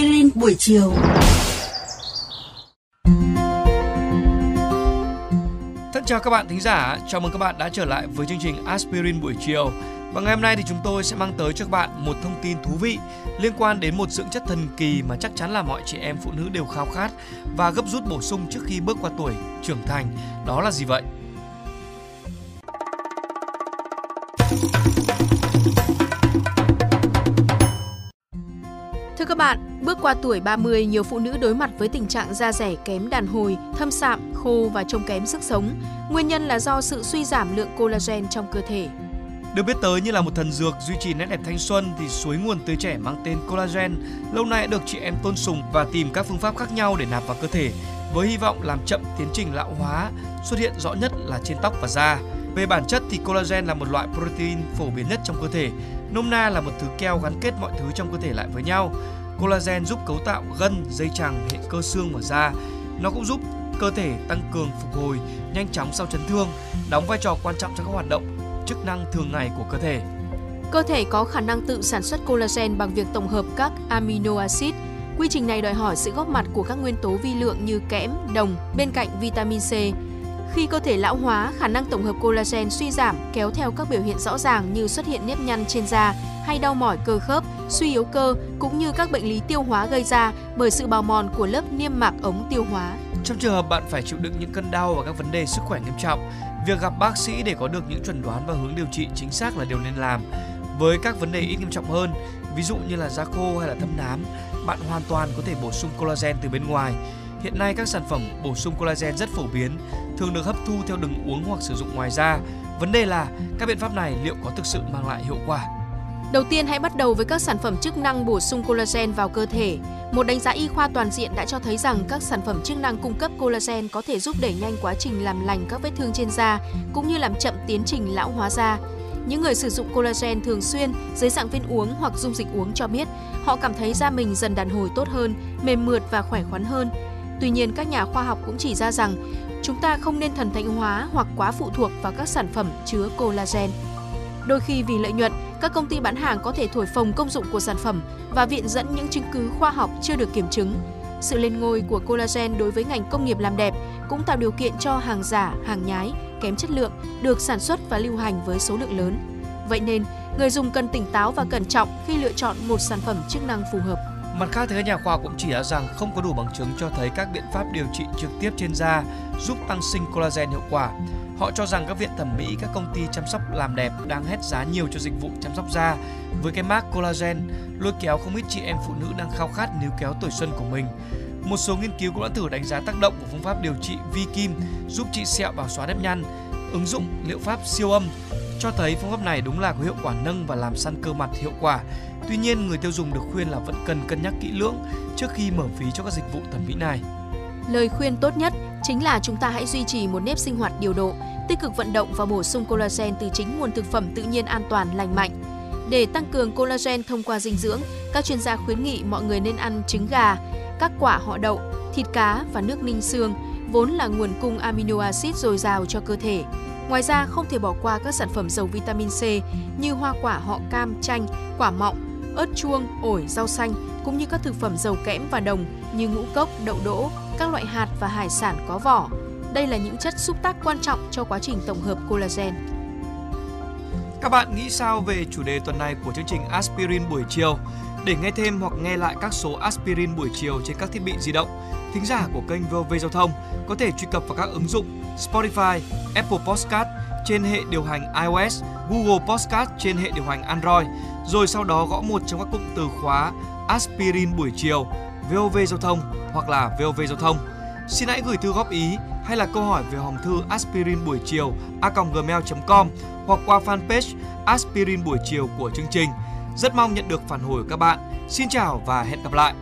aspirin buổi chiều. Thân chào các bạn thính giả, chào mừng các bạn đã trở lại với chương trình Aspirin buổi chiều. Và ngày hôm nay thì chúng tôi sẽ mang tới cho các bạn một thông tin thú vị liên quan đến một dưỡng chất thần kỳ mà chắc chắn là mọi chị em phụ nữ đều khao khát và gấp rút bổ sung trước khi bước qua tuổi trưởng thành. Đó là gì vậy? Thưa các bạn, bước qua tuổi 30, nhiều phụ nữ đối mặt với tình trạng da rẻ kém đàn hồi, thâm sạm, khô và trông kém sức sống. Nguyên nhân là do sự suy giảm lượng collagen trong cơ thể. Được biết tới như là một thần dược duy trì nét đẹp thanh xuân thì suối nguồn tươi trẻ mang tên collagen lâu nay đã được chị em tôn sùng và tìm các phương pháp khác nhau để nạp vào cơ thể với hy vọng làm chậm tiến trình lão hóa, xuất hiện rõ nhất là trên tóc và da. Về bản chất thì collagen là một loại protein phổ biến nhất trong cơ thể, nôm na là một thứ keo gắn kết mọi thứ trong cơ thể lại với nhau. Collagen giúp cấu tạo gân, dây chằng, hệ cơ xương và da. Nó cũng giúp cơ thể tăng cường phục hồi nhanh chóng sau chấn thương, đóng vai trò quan trọng trong các hoạt động chức năng thường ngày của cơ thể. Cơ thể có khả năng tự sản xuất collagen bằng việc tổng hợp các amino acid. Quy trình này đòi hỏi sự góp mặt của các nguyên tố vi lượng như kẽm, đồng bên cạnh vitamin C. Khi cơ thể lão hóa, khả năng tổng hợp collagen suy giảm kéo theo các biểu hiện rõ ràng như xuất hiện nếp nhăn trên da hay đau mỏi cơ khớp, suy yếu cơ cũng như các bệnh lý tiêu hóa gây ra bởi sự bào mòn của lớp niêm mạc ống tiêu hóa. Trong trường hợp bạn phải chịu đựng những cơn đau và các vấn đề sức khỏe nghiêm trọng, việc gặp bác sĩ để có được những chuẩn đoán và hướng điều trị chính xác là điều nên làm. Với các vấn đề ít nghiêm trọng hơn, ví dụ như là da khô hay là thâm nám, bạn hoàn toàn có thể bổ sung collagen từ bên ngoài. Hiện nay các sản phẩm bổ sung collagen rất phổ biến, thường được hấp thu theo đường uống hoặc sử dụng ngoài da. Vấn đề là các biện pháp này liệu có thực sự mang lại hiệu quả? Đầu tiên hãy bắt đầu với các sản phẩm chức năng bổ sung collagen vào cơ thể. Một đánh giá y khoa toàn diện đã cho thấy rằng các sản phẩm chức năng cung cấp collagen có thể giúp đẩy nhanh quá trình làm lành các vết thương trên da cũng như làm chậm tiến trình lão hóa da. Những người sử dụng collagen thường xuyên dưới dạng viên uống hoặc dung dịch uống cho biết họ cảm thấy da mình dần đàn hồi tốt hơn, mềm mượt và khỏe khoắn hơn. Tuy nhiên, các nhà khoa học cũng chỉ ra rằng chúng ta không nên thần thánh hóa hoặc quá phụ thuộc vào các sản phẩm chứa collagen. Đôi khi vì lợi nhuận, các công ty bán hàng có thể thổi phồng công dụng của sản phẩm và viện dẫn những chứng cứ khoa học chưa được kiểm chứng. Sự lên ngôi của collagen đối với ngành công nghiệp làm đẹp cũng tạo điều kiện cho hàng giả, hàng nhái, kém chất lượng được sản xuất và lưu hành với số lượng lớn. Vậy nên, người dùng cần tỉnh táo và cẩn trọng khi lựa chọn một sản phẩm chức năng phù hợp. Mặt khác thì các nhà khoa học cũng chỉ ra rằng không có đủ bằng chứng cho thấy các biện pháp điều trị trực tiếp trên da giúp tăng sinh collagen hiệu quả. Họ cho rằng các viện thẩm mỹ, các công ty chăm sóc làm đẹp đang hét giá nhiều cho dịch vụ chăm sóc da với cái mác collagen lôi kéo không ít chị em phụ nữ đang khao khát níu kéo tuổi xuân của mình. Một số nghiên cứu cũng đã thử đánh giá tác động của phương pháp điều trị vi kim giúp trị sẹo và xóa nếp nhăn. Ứng dụng liệu pháp siêu âm cho thấy phương pháp này đúng là có hiệu quả nâng và làm săn cơ mặt hiệu quả. Tuy nhiên, người tiêu dùng được khuyên là vẫn cần cân nhắc kỹ lưỡng trước khi mở phí cho các dịch vụ thẩm mỹ này. Lời khuyên tốt nhất chính là chúng ta hãy duy trì một nếp sinh hoạt điều độ, tích cực vận động và bổ sung collagen từ chính nguồn thực phẩm tự nhiên an toàn lành mạnh. Để tăng cường collagen thông qua dinh dưỡng, các chuyên gia khuyến nghị mọi người nên ăn trứng gà, các quả họ đậu, thịt cá và nước ninh xương, vốn là nguồn cung amino acid dồi dào cho cơ thể. Ngoài ra, không thể bỏ qua các sản phẩm giàu vitamin C như hoa quả họ cam, chanh, quả mọng, ớt chuông, ổi, rau xanh, cũng như các thực phẩm giàu kẽm và đồng như ngũ cốc, đậu đỗ, các loại hạt và hải sản có vỏ. Đây là những chất xúc tác quan trọng cho quá trình tổng hợp collagen. Các bạn nghĩ sao về chủ đề tuần này của chương trình Aspirin buổi chiều? Để nghe thêm hoặc nghe lại các số Aspirin buổi chiều trên các thiết bị di động, thính giả của kênh VOV Giao thông có thể truy cập vào các ứng dụng Spotify, Apple Podcast trên hệ điều hành iOS, Google Podcast trên hệ điều hành Android, rồi sau đó gõ một trong các cụm từ khóa Aspirin buổi chiều, VOV Giao thông hoặc là VOV Giao thông. Xin hãy gửi thư góp ý hay là câu hỏi về hòm thư aspirin buổi chiều a.gmail.com hoặc qua fanpage aspirin buổi chiều của chương trình. Rất mong nhận được phản hồi của các bạn. Xin chào và hẹn gặp lại!